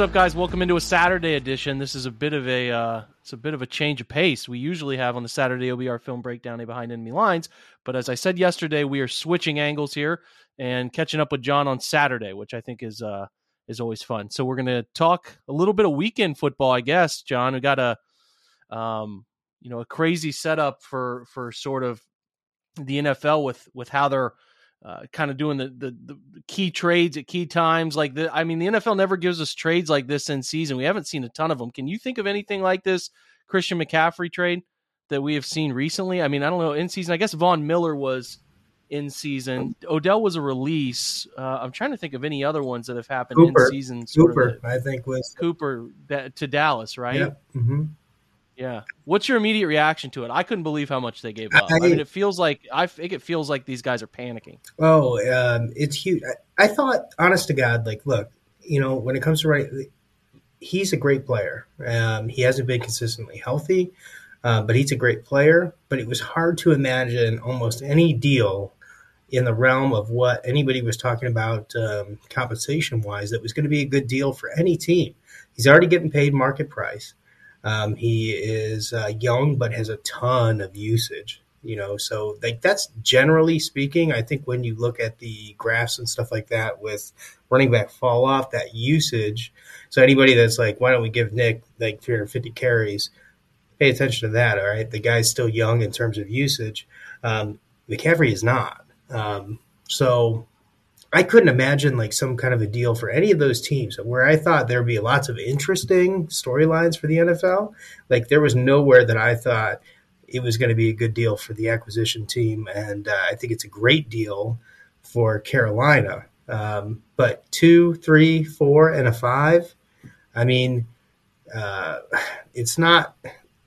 What's up, guys? Welcome into a Saturday edition. This is a bit of a uh, it's a bit of a change of pace. We usually have on the Saturday our film breakdown, a behind enemy lines. But as I said yesterday, we are switching angles here and catching up with John on Saturday, which I think is uh, is always fun. So we're going to talk a little bit of weekend football, I guess. John, we got a um, you know a crazy setup for for sort of the NFL with with how they're uh, kind of doing the, the, the key trades at key times. Like the, I mean, the NFL never gives us trades like this in season. We haven't seen a ton of them. Can you think of anything like this Christian McCaffrey trade that we have seen recently? I mean, I don't know in season. I guess Von Miller was in season. Odell was a release. Uh, I'm trying to think of any other ones that have happened Cooper. in season. Cooper, I think was Cooper that, to Dallas, right? Yeah. Mm-hmm. Yeah. What's your immediate reaction to it? I couldn't believe how much they gave up. I, I mean, it feels like I think it feels like these guys are panicking. Oh, um, it's huge. I, I, thought, honest to God, like, look, you know, when it comes to right, he's a great player. Um, he hasn't been consistently healthy, uh, but he's a great player. But it was hard to imagine almost any deal in the realm of what anybody was talking about um, compensation wise that was going to be a good deal for any team. He's already getting paid market price. Um, he is uh, young, but has a ton of usage. You know, so like that's generally speaking. I think when you look at the graphs and stuff like that with running back fall off, that usage. So anybody that's like, why don't we give Nick like 350 carries? Pay attention to that. All right, the guy's still young in terms of usage. Um, McCaffrey is not. Um, so I couldn't imagine like some kind of a deal for any of those teams where I thought there'd be lots of interesting storylines for the NFL. Like there was nowhere that I thought it was going to be a good deal for the acquisition team, and uh, I think it's a great deal for Carolina. Um, but two, three, four, and a five. I mean, uh, it's not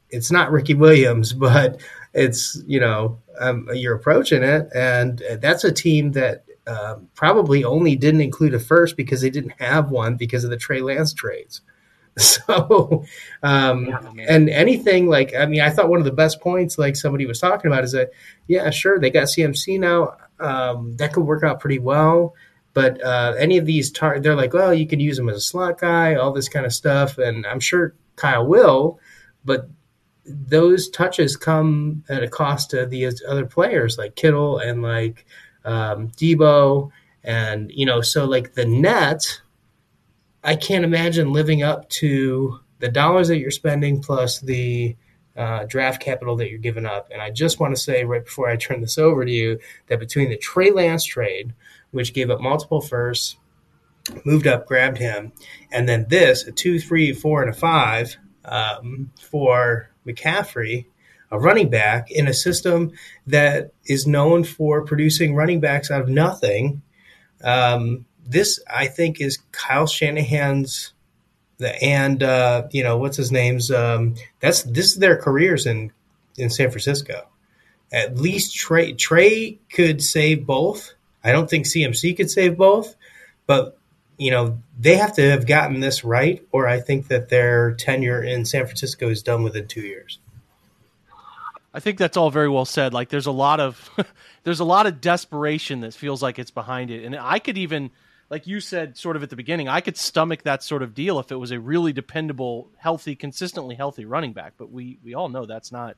it's not Ricky Williams, but it's you know um, you're approaching it, and that's a team that um, probably only didn't include a first because they didn't have one because of the Trey Lance trades. So, um, yeah, and anything like, I mean, I thought one of the best points, like somebody was talking about, is that, yeah, sure, they got CMC now. Um, that could work out pretty well. But uh, any of these, tar- they're like, well, you could use him as a slot guy, all this kind of stuff. And I'm sure Kyle will, but those touches come at a cost to the other players like Kittle and like um, Deebo, and you know, so like the net, I can't imagine living up to the dollars that you're spending plus the uh, draft capital that you're giving up. And I just want to say right before I turn this over to you that between the Trey Lance trade, which gave up multiple firsts, moved up, grabbed him, and then this a two, three, four, and a five um, for McCaffrey a running back in a system that is known for producing running backs out of nothing. Um, this, I think, is Kyle Shanahan's and uh, you know what's his name's um, that's this is their careers in in San Francisco. At least Trey Trey could save both. I don't think CMC could save both, but you know they have to have gotten this right, or I think that their tenure in San Francisco is done within two years. I think that's all very well said. Like there's a lot of there's a lot of desperation that feels like it's behind it. And I could even like you said sort of at the beginning, I could stomach that sort of deal if it was a really dependable, healthy, consistently healthy running back, but we we all know that's not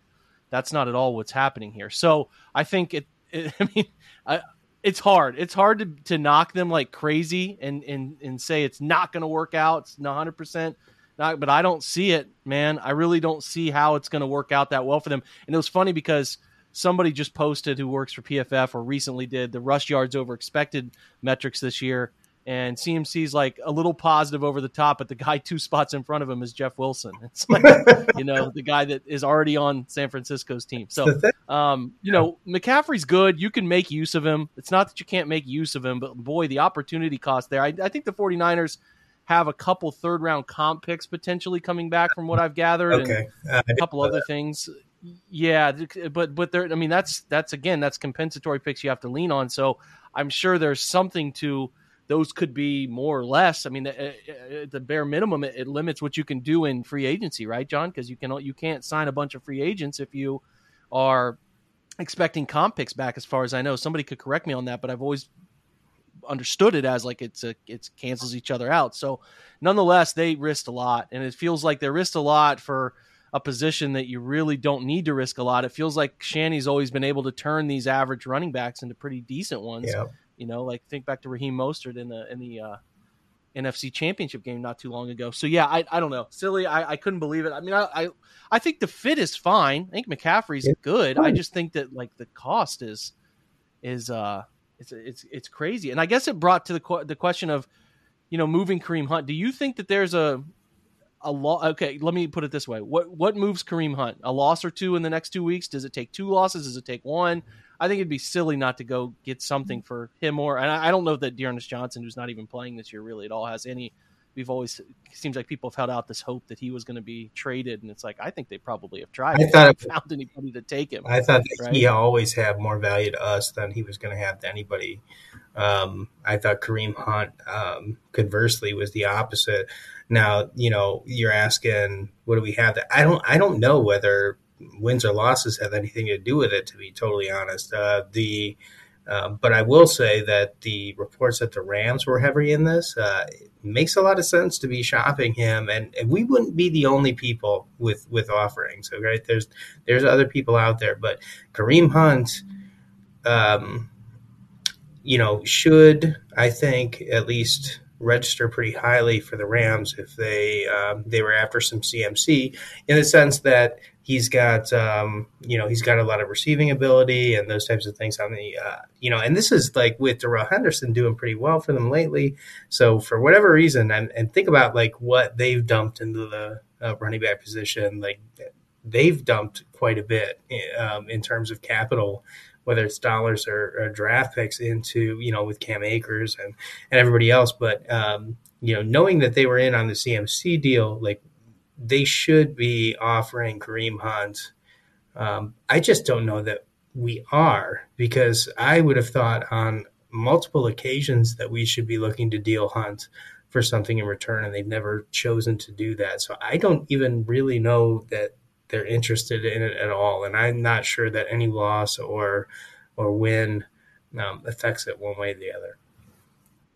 that's not at all what's happening here. So, I think it, it I mean, I, it's hard. It's hard to, to knock them like crazy and, and, and say it's not going to work out. It's not 100% not, but I don't see it, man. I really don't see how it's going to work out that well for them. And it was funny because somebody just posted who works for PFF or recently did the rush yards over expected metrics this year. And CMC's like a little positive over the top, but the guy two spots in front of him is Jeff Wilson. It's like, you know, the guy that is already on San Francisco's team. So, um, you know, McCaffrey's good. You can make use of him. It's not that you can't make use of him, but boy, the opportunity cost there. I, I think the 49ers – have a couple third round comp picks potentially coming back from what I've gathered, okay. and a couple other that. things. Yeah, but but there. I mean, that's that's again that's compensatory picks you have to lean on. So I'm sure there's something to those could be more or less. I mean, uh, uh, at the bare minimum, it, it limits what you can do in free agency, right, John? Because you can you can't sign a bunch of free agents if you are expecting comp picks back. As far as I know, somebody could correct me on that, but I've always understood it as like it's a it cancels each other out. So nonetheless, they risked a lot, and it feels like they risked a lot for a position that you really don't need to risk a lot. It feels like Shanny's always been able to turn these average running backs into pretty decent ones. Yeah. You know, like think back to Raheem Mostert in the in the uh, NFC Championship game not too long ago. So yeah, I, I don't know, silly. I, I couldn't believe it. I mean, I, I, I think the fit is fine. I think McCaffrey's it's good. Fine. I just think that like the cost is is uh it's it's it's crazy. And I guess it brought to the the question of you know moving Kareem Hunt. Do you think that there's a a lot? Okay, let me put it this way: what what moves Kareem Hunt? A loss or two in the next two weeks? Does it take two losses? Does it take one? I think it'd be silly not to go get something for him or. And I, I don't know that D'Ernest Johnson, who's not even playing this year, really at all has any. We've always seems like people have held out this hope that he was going to be traded, and it's like I think they probably have tried. I thought found anybody to take him. I thought right? he always had more value to us than he was going to have to anybody. Um, I thought Kareem Hunt, um, conversely, was the opposite. Now, you know, you're asking, what do we have? That I don't, I don't know whether wins or losses have anything to do with it. To be totally honest, uh, the uh, but I will say that the reports that the Rams were heavy in this uh, makes a lot of sense to be shopping him, and, and, we wouldn't be the only people with with offerings. So there's there's other people out there, but Kareem Hunt, um, you know, should I think at least register pretty highly for the Rams if they um, they were after some CMC in the sense that he's got um, you know he's got a lot of receiving ability and those types of things on the uh, you know and this is like with Darrell Henderson doing pretty well for them lately. So for whatever reason, and, and think about like what they've dumped into the uh, running back position, like they've dumped quite a bit um, in terms of capital whether it's dollars or, or, draft picks into you know with Cam Akers and and everybody else. But um, you know, knowing that they were in on the CMC deal, like they should be offering Kareem Hunt. Um, I just don't know that we are because I would have thought on multiple occasions that we should be looking to deal Hunt for something in return, and they've never chosen to do that. So I don't even really know that they're interested in it at all. And I'm not sure that any loss or or win um, affects it one way or the other.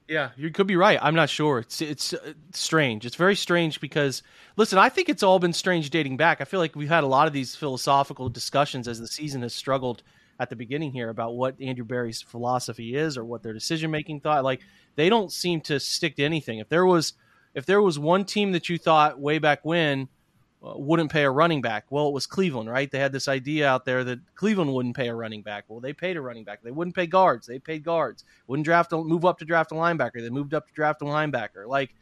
Yeah, you could be right. I'm not sure. It's it's uh, strange. It's very strange because listen, I think it's all been strange dating back. I feel like we've had a lot of these philosophical discussions as the season has struggled at the beginning here about what Andrew Berry's philosophy is or what their decision making thought. Like they don't seem to stick to anything. If there was if there was one team that you thought way back when Uh, wouldn't pay a running back. Well, it was Cleveland, right? They had this idea out there that Cleveland wouldn't pay a running back. Well, they paid a running back. They wouldn't pay guards. They paid guards. Wouldn't draft a, move up to draft a linebacker. They moved up to draft a linebacker. Like,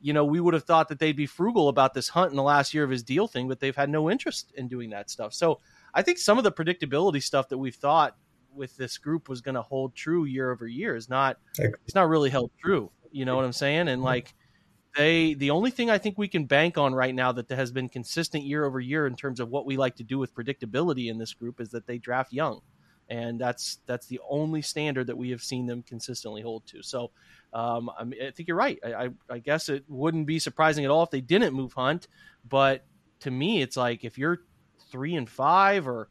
you know, we would have thought that they'd be frugal about this Hunt in the last year of his deal thing, but they've had no interest in doing that stuff. So I think some of the predictability stuff that we've thought with this group was going to hold true year over year is not. It's not really held true. You know what I'm saying? And like they the only thing I think we can bank on right now that has been consistent year over year in terms of what we like to do with predictability in this group is that they draft young, and that's that's the only standard that we have seen them consistently hold to. So um, I, mean, I, think you're right. I, I, I guess it wouldn't be surprising at all if they didn't move Hunt, but to me, it's like if you're three and five or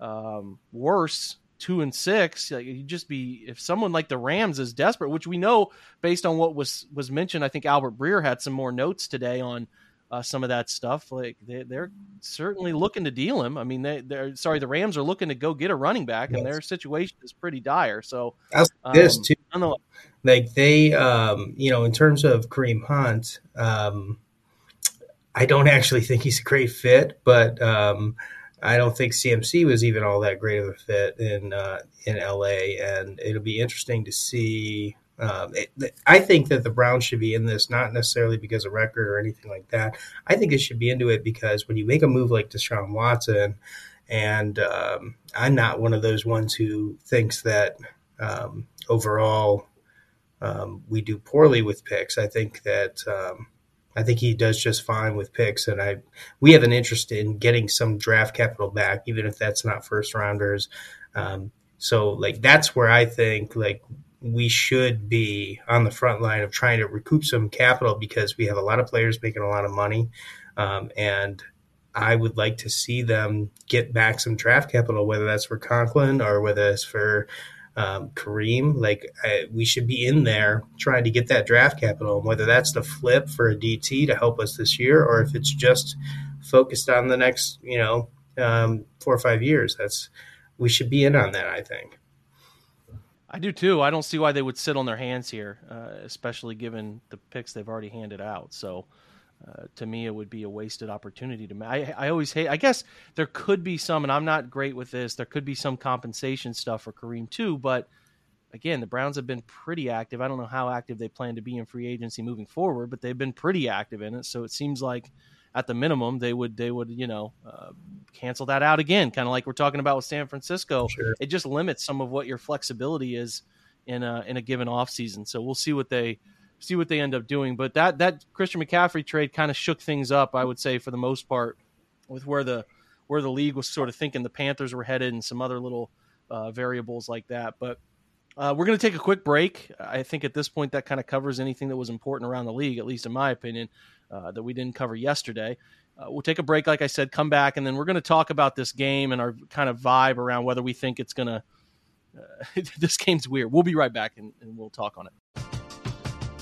um, worse, two and six, you just be if someone like the Rams is desperate, which we know based on what was was mentioned. I think Albert Breer had some more notes today on uh, some of that stuff. Like they, are certainly looking to deal him. I mean, they, they're sorry, the Rams are looking to go get a running back, and yes. their situation is pretty dire. So um, this too, like they, um, you know, in terms of Kareem Hunt, um, I don't actually think he's a great fit, but um, I don't think CMC was even all that great of a fit in uh, in LA, and it'll be interesting to see. Um, it, I think that the Browns should be in this not necessarily because of record or anything like that. I think it should be into it because when you make a move like Deshaun Watson, and um, I'm not one of those ones who thinks that um, overall um, we do poorly with picks. I think that um, I think he does just fine with picks, and I we have an interest in getting some draft capital back, even if that's not first rounders. Um, so like that's where I think like we should be on the front line of trying to recoup some capital because we have a lot of players making a lot of money, um, and I would like to see them get back some draft capital, whether that's for Conklin or whether it's for um, Kareem, like I, we should be in there trying to get that draft capital. And whether that's the flip for a DT to help us this year, or if it's just focused on the next, you know, um, four or five years, that's we should be in on that. I think. I do too. I don't see why they would sit on their hands here, uh, especially given the picks they've already handed out. So, uh, to me, it would be a wasted opportunity. To me, I, I always hate. I guess there could be some, and I'm not great with this. There could be some compensation stuff for Kareem too, but again, the Browns have been pretty active. I don't know how active they plan to be in free agency moving forward, but they've been pretty active in it. So it seems like at the minimum they would they would you know uh, cancel that out again kind of like we're talking about with San Francisco sure. it just limits some of what your flexibility is in a in a given off season so we'll see what they see what they end up doing but that that Christian McCaffrey trade kind of shook things up I would say for the most part with where the where the league was sort of thinking the Panthers were headed and some other little uh, variables like that but uh, we're going to take a quick break. I think at this point that kind of covers anything that was important around the league, at least in my opinion uh, that we didn't cover yesterday. Uh, we'll take a break, like I said, come back, and then we're going to talk about this game and our kind of vibe around whether we think it's going to. Uh, this game's weird. We'll be right back and, and we'll talk on it.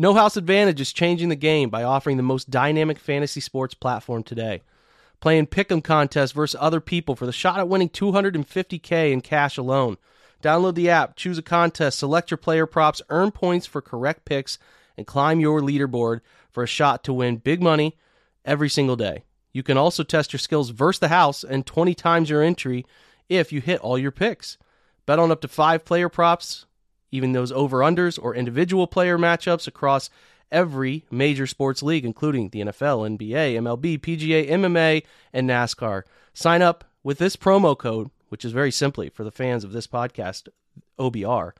No House Advantage is changing the game by offering the most dynamic fantasy sports platform today. Playing pick'em contests versus other people for the shot at winning 250k in cash alone. Download the app, choose a contest, select your player props, earn points for correct picks, and climb your leaderboard for a shot to win big money every single day. You can also test your skills versus the house and 20 times your entry if you hit all your picks. Bet on up to five player props even those over unders or individual player matchups across every major sports league, including the NFL, NBA, MLB, PGA, MMA, and NASCAR. Sign up with this promo code, which is very simply for the fans of this podcast, OBR.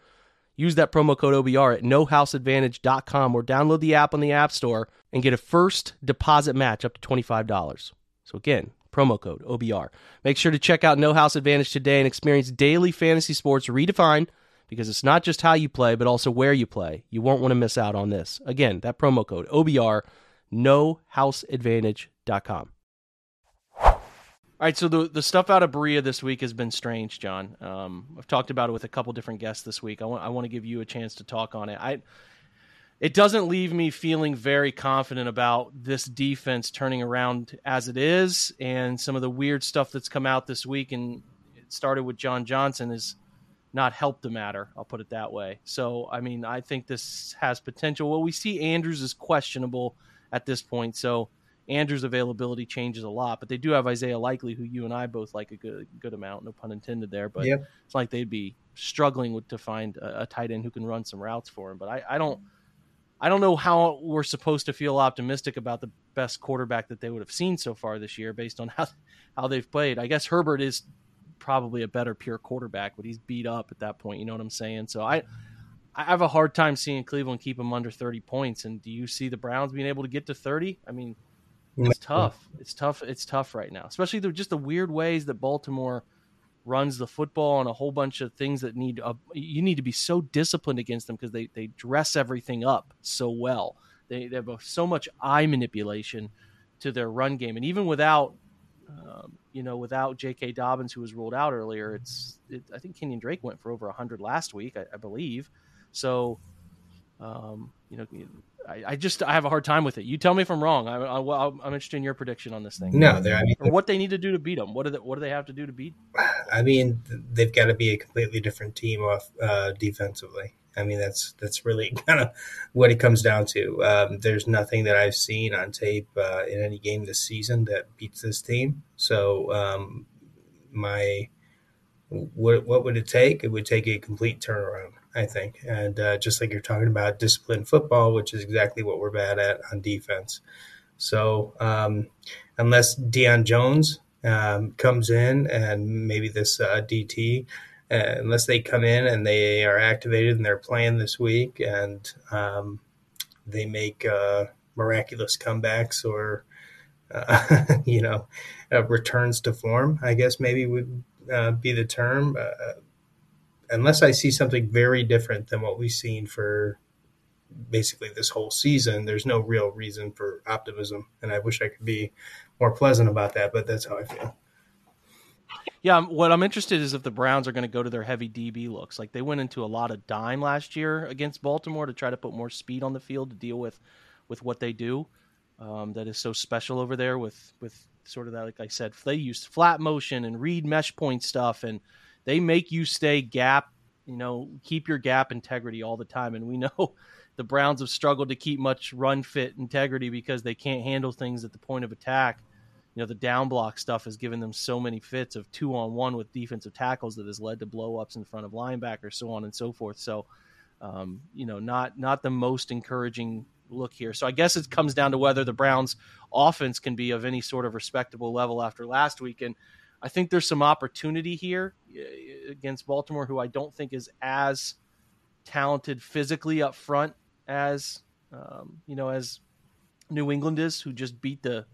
Use that promo code OBR at nohouseadvantage.com or download the app on the App Store and get a first deposit match up to $25. So again, promo code OBR. Make sure to check out No House Advantage today and experience daily fantasy sports redefined because it's not just how you play, but also where you play. You won't want to miss out on this. Again, that promo code OBR, nohouseadvantage.com. All right, so the the stuff out of Berea this week has been strange, John. Um, I've talked about it with a couple different guests this week. I want I want to give you a chance to talk on it. I it doesn't leave me feeling very confident about this defense turning around as it is, and some of the weird stuff that's come out this week. And it started with John Johnson is not help the matter. I'll put it that way. So, I mean, I think this has potential. Well, we see Andrews is questionable at this point, so Andrews' availability changes a lot. But they do have Isaiah Likely, who you and I both like a good good amount. No pun intended there. But yep. it's like they'd be struggling with, to find a, a, tight end who can run some routes for him. But I, I don't. I don't know how we're supposed to feel optimistic about the best quarterback that they would have seen so far this year based on how how they've played. I guess Herbert is probably a better pure quarterback, but he's beat up at that point. You know what I'm saying? So I I have a hard time seeing Cleveland keep him under 30 points. And do you see the Browns being able to get to 30? I mean, it's tough. It's tough. It's tough right now, especially the, just the weird ways that Baltimore runs the football and a whole bunch of things that need uh, you need to be so disciplined against them because they they dress everything up so well. They, they have so much eye manipulation to their run game, and even without um, you know without J.K. Dobbins who was ruled out earlier, it's it, I think Kenyan Drake went for over hundred last week, I, I believe. So um, you know, I, I, just I have a hard time with it. You tell me if I'm wrong. I, am interested in your prediction on this thing. No, I mean, or what they need to do to beat them. What do they, what do they have to do to beat? I mean, they've got to be a completely different team off uh, defensively. I mean, that's that's really kind of what it comes down to. Um, there's nothing that I've seen on tape uh, in any game this season that beats this team. So um, my what what would it take? It would take a complete turnaround. I think. And uh, just like you're talking about disciplined football, which is exactly what we're bad at on defense. So um, unless Deion Jones um, comes in and maybe this uh, DT, uh, unless they come in and they are activated and they're playing this week and um, they make uh, miraculous comebacks or uh, you know uh, returns to form, I guess maybe would be the term unless I see something very different than what we've seen for basically this whole season, there's no real reason for optimism. And I wish I could be more pleasant about that, but that's how I feel. Yeah, what I'm interested is if the Browns are going to go to their heavy DB looks. Like they went into a lot of dime last year against Baltimore to try to put more speed on the field to deal with with what they do. Um, that is so special over there with with sort of that. Like I said, they use flat motion and read mesh point stuff and they make you stay gap, you know, keep your gap integrity all the time. And we know the Browns have struggled to keep much run fit integrity because they can't handle things at the point of attack. You know, the down block stuff has given them so many fits of two on one with defensive tackles that has led to blow ups in front of linebackers, so on and so forth. So, um, you know, not not the most encouraging look here. So I guess it comes down to whether the Browns offense can be of any sort of respectable level after last week. And I think there's some opportunity here uh, against Baltimore, who I don't think is as talented physically up front as um, you know as New England is, who just beat the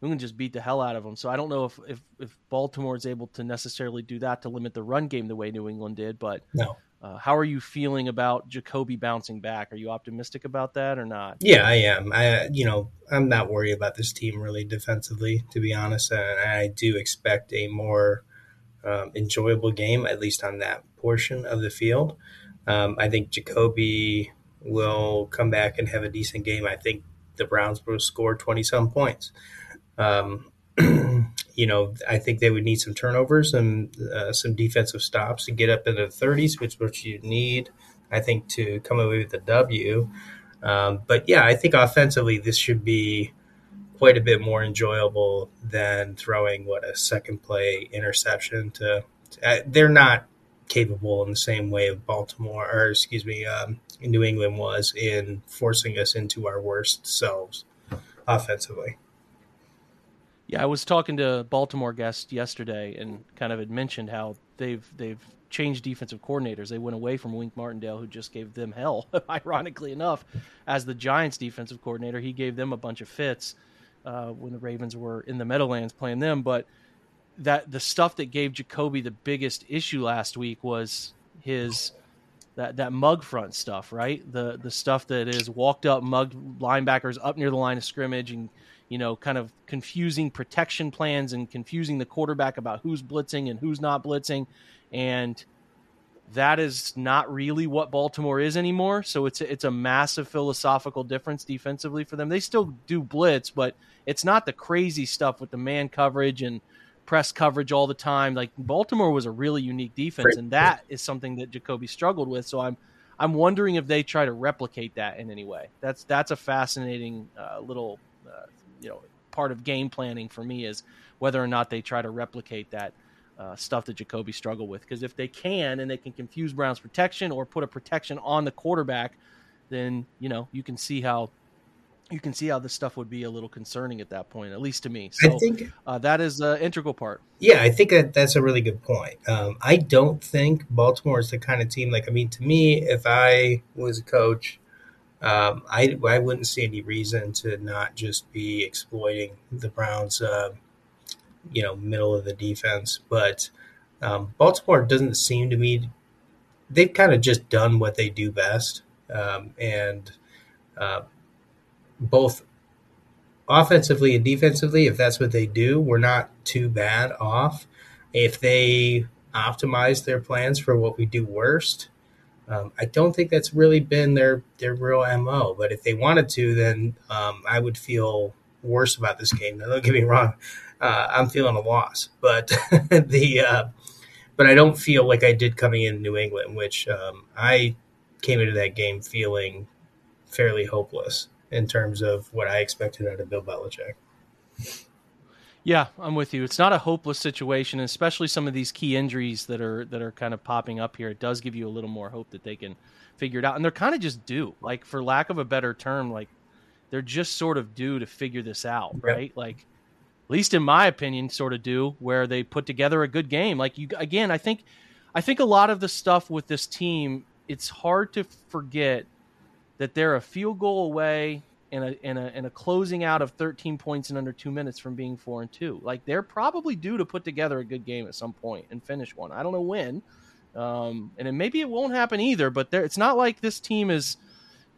New England just beat the hell out of them. So I don't know if if, if Baltimore is able to necessarily do that to limit the run game the way New England did, but no. Uh, how are you feeling about Jacoby bouncing back? Are you optimistic about that or not? Yeah, I am. I, you know, I'm not worried about this team really defensively, to be honest. And I do expect a more um, enjoyable game, at least on that portion of the field. Um, I think Jacoby will come back and have a decent game. I think the Browns will score 20 some points. Um, you know, I think they would need some turnovers and uh, some defensive stops to get up into the 30s, which what you need, I think, to come away with a W. Um, but yeah, I think offensively, this should be quite a bit more enjoyable than throwing what a second play interception to. Uh, they're not capable in the same way of Baltimore, or excuse me, um, New England was in forcing us into our worst selves offensively. Yeah, I was talking to Baltimore guest yesterday and kind of had mentioned how they've they've changed defensive coordinators. They went away from Wink Martindale, who just gave them hell. Ironically enough, as the Giants' defensive coordinator, he gave them a bunch of fits uh, when the Ravens were in the Meadowlands playing them. But that the stuff that gave Jacoby the biggest issue last week was his that that mug front stuff, right? The the stuff that is walked up mug linebackers up near the line of scrimmage and you know, kind of confusing protection plans and confusing the quarterback about who's blitzing and who's not blitzing. And that is not really what Baltimore is anymore. So it's a, it's a massive philosophical difference defensively for them. They still do blitz, but it's not the crazy stuff with the man coverage and press coverage all the time. Like Baltimore was a really unique defense, and that is something that Jacoby struggled with. So I'm I'm wondering if they try to replicate that in any way. That's that's a fascinating uh, little uh, you know part of game planning for me is whether or not they try to replicate that uh, stuff that Jacoby struggled with. Because if they can and they can confuse Brown's protection or put a protection on the quarterback, then you know you can see how you can see how this stuff would be a little concerning at that point, at least to me. So I think uh, that is an integral part. Yeah, I think that that's a really good point. Um, I don't think Baltimore is the kind of team like. I mean, to me, if I was a coach, um, I I wouldn't see any reason to not just be exploiting the Browns, uh, you know, middle of the defense. But um, Baltimore doesn't seem to me. They've kind of just done what they do best, um, and. Uh, both offensively and defensively, if that's what they do, we're not too bad off. If they optimize their plans for what we do worst, um, I don't think that's really been their their real mo. But if they wanted to, then um, I would feel worse about this game. Now, don't get me wrong, uh, I'm feeling a loss, but the uh, but I don't feel like I did coming in New England, which um, I came into that game feeling fairly hopeless in terms of what I expected out of Bill Belichick. Yeah, I'm with you. It's not a hopeless situation, especially some of these key injuries that are that are kind of popping up here. It does give you a little more hope that they can figure it out, and they're kind of just due. Like for lack of a better term, like they're just sort of due to figure this out, right? Like at least in my opinion, sort of do where they put together a good game. Like you again, I think I think a lot of the stuff with this team, it's hard to forget that they're a field goal away and a, and a and a closing out of 13 points in under two minutes from being four and two. Like they're probably due to put together a good game at some point and finish one. I don't know when, um, and maybe it won't happen either. But it's not like this team is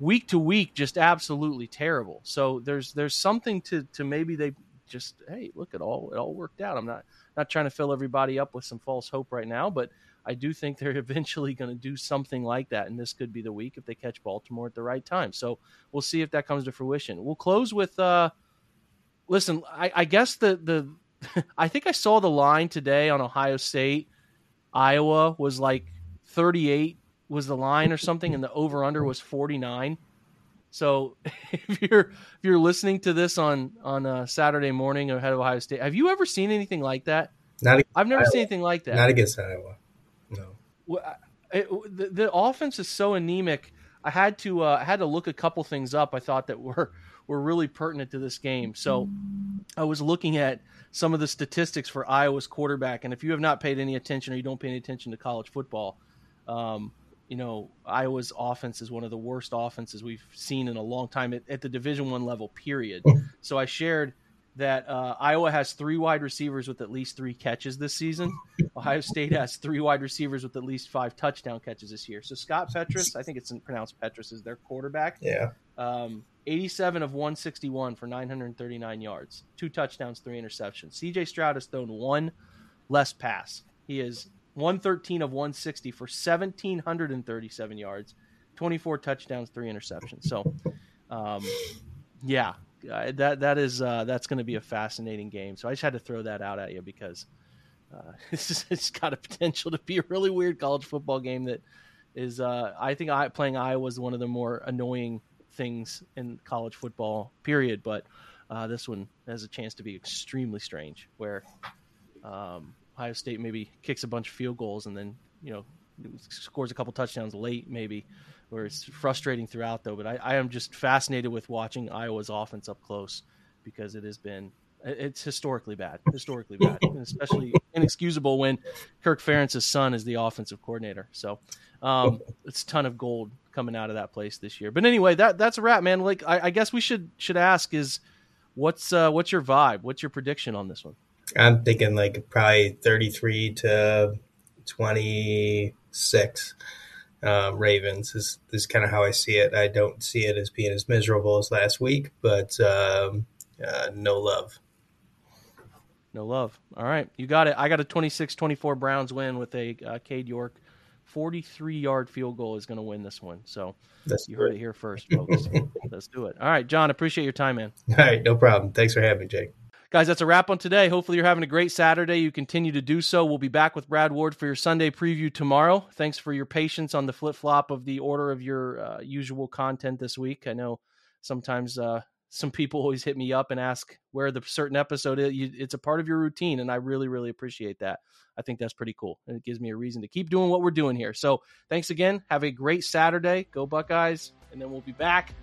week to week just absolutely terrible. So there's there's something to to maybe they just hey look it all it all worked out. I'm not not trying to fill everybody up with some false hope right now, but I do think they're eventually going to do something like that, and this could be the week if they catch Baltimore at the right time. So we'll see if that comes to fruition. We'll close with. Uh, listen, I, I guess the the I think I saw the line today on Ohio State, Iowa was like 38 was the line or something, and the over under was 49. So if you're if you're listening to this on on a Saturday morning ahead of Ohio State, have you ever seen anything like that? Not I've never Iowa. seen anything like that. Not against Iowa. It, the, the offense is so anemic. I had to uh, I had to look a couple things up. I thought that were were really pertinent to this game. So I was looking at some of the statistics for Iowa's quarterback, and if you have not paid any attention or you don't pay any attention to college football, um, you know Iowa's offense is one of the worst offenses we've seen in a long time at, at the Division One level. Period. so I shared that uh, Iowa has three wide receivers with at least three catches this season. Ohio State has three wide receivers with at least five touchdown catches this year. So Scott Petras, I think it's pronounced Petras, is their quarterback. Yeah. Um, 87 of 161 for 939 yards, two touchdowns, three interceptions. CJ Stroud has thrown one less pass. He is 113 of 160 for 1,737 yards, 24 touchdowns, three interceptions. So, um, yeah, uh, that that is uh, that's going to be a fascinating game. So I just had to throw that out at you because uh, it's, it's got a potential to be a really weird college football game that is. Uh, I think I, playing Iowa is one of the more annoying things in college football. Period. But uh, this one has a chance to be extremely strange, where um, Ohio State maybe kicks a bunch of field goals and then you know scores a couple touchdowns late, maybe, where it's frustrating throughout though. But I, I am just fascinated with watching Iowa's offense up close because it has been it's historically bad, historically bad, and especially inexcusable when Kirk Ferentz's son is the offensive coordinator. So um, it's a ton of gold coming out of that place this year. But anyway, that that's a wrap, man. Like I, I guess we should should ask is what's uh, what's your vibe? What's your prediction on this one? I'm thinking like probably 33 to 26 uh, Ravens is, is kind of how I see it. I don't see it as being as miserable as last week, but um, uh, no love. No love. All right. You got it. I got a 26 24 Browns win with a uh, Cade York 43 yard field goal is going to win this one. So Let's you heard it. it here first, folks. Let's do it. All right, John, appreciate your time, man. All right, no problem. Thanks for having me, Jake. Guys, that's a wrap on today. Hopefully, you're having a great Saturday. You continue to do so. We'll be back with Brad Ward for your Sunday preview tomorrow. Thanks for your patience on the flip flop of the order of your uh, usual content this week. I know sometimes uh, some people always hit me up and ask where the certain episode is. It's a part of your routine, and I really, really appreciate that. I think that's pretty cool, and it gives me a reason to keep doing what we're doing here. So, thanks again. Have a great Saturday. Go Buckeyes, and then we'll be back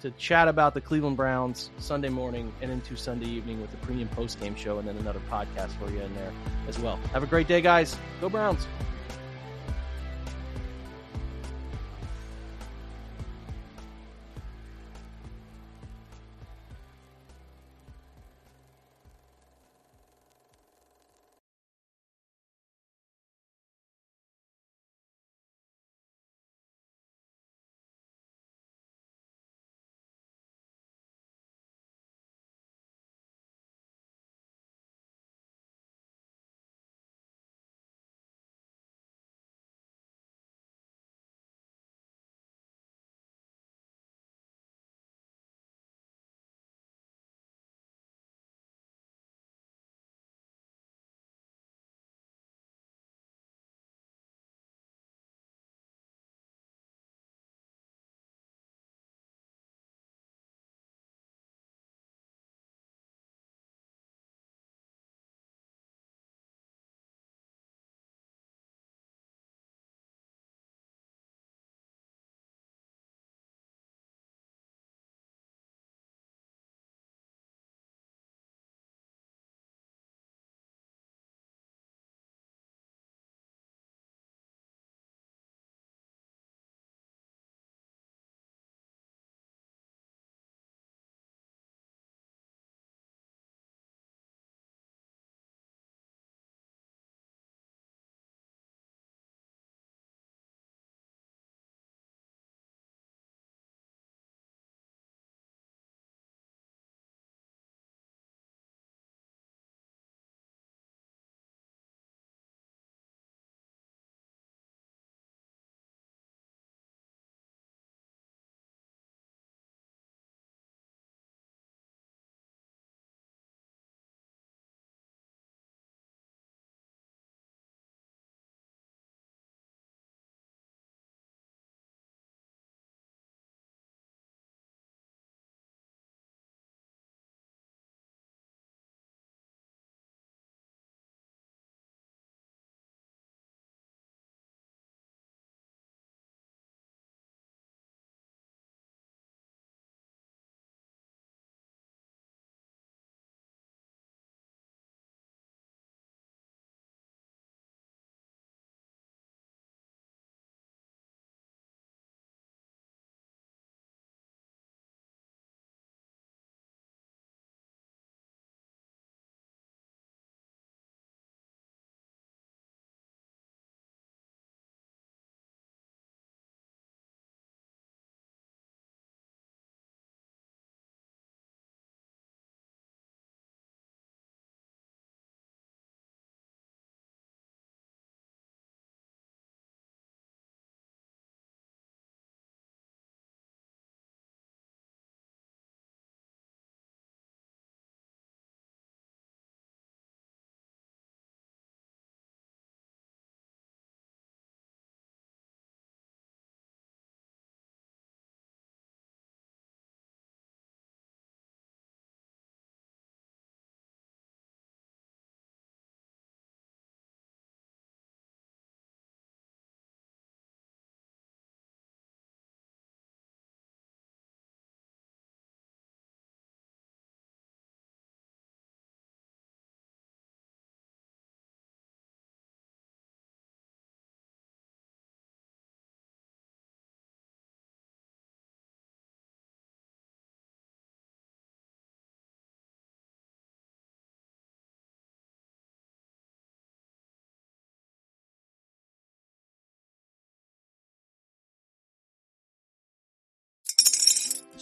to chat about the Cleveland Browns Sunday morning and into Sunday evening with the premium post game show, and then another podcast for you in there as well. Have a great day, guys. Go Browns.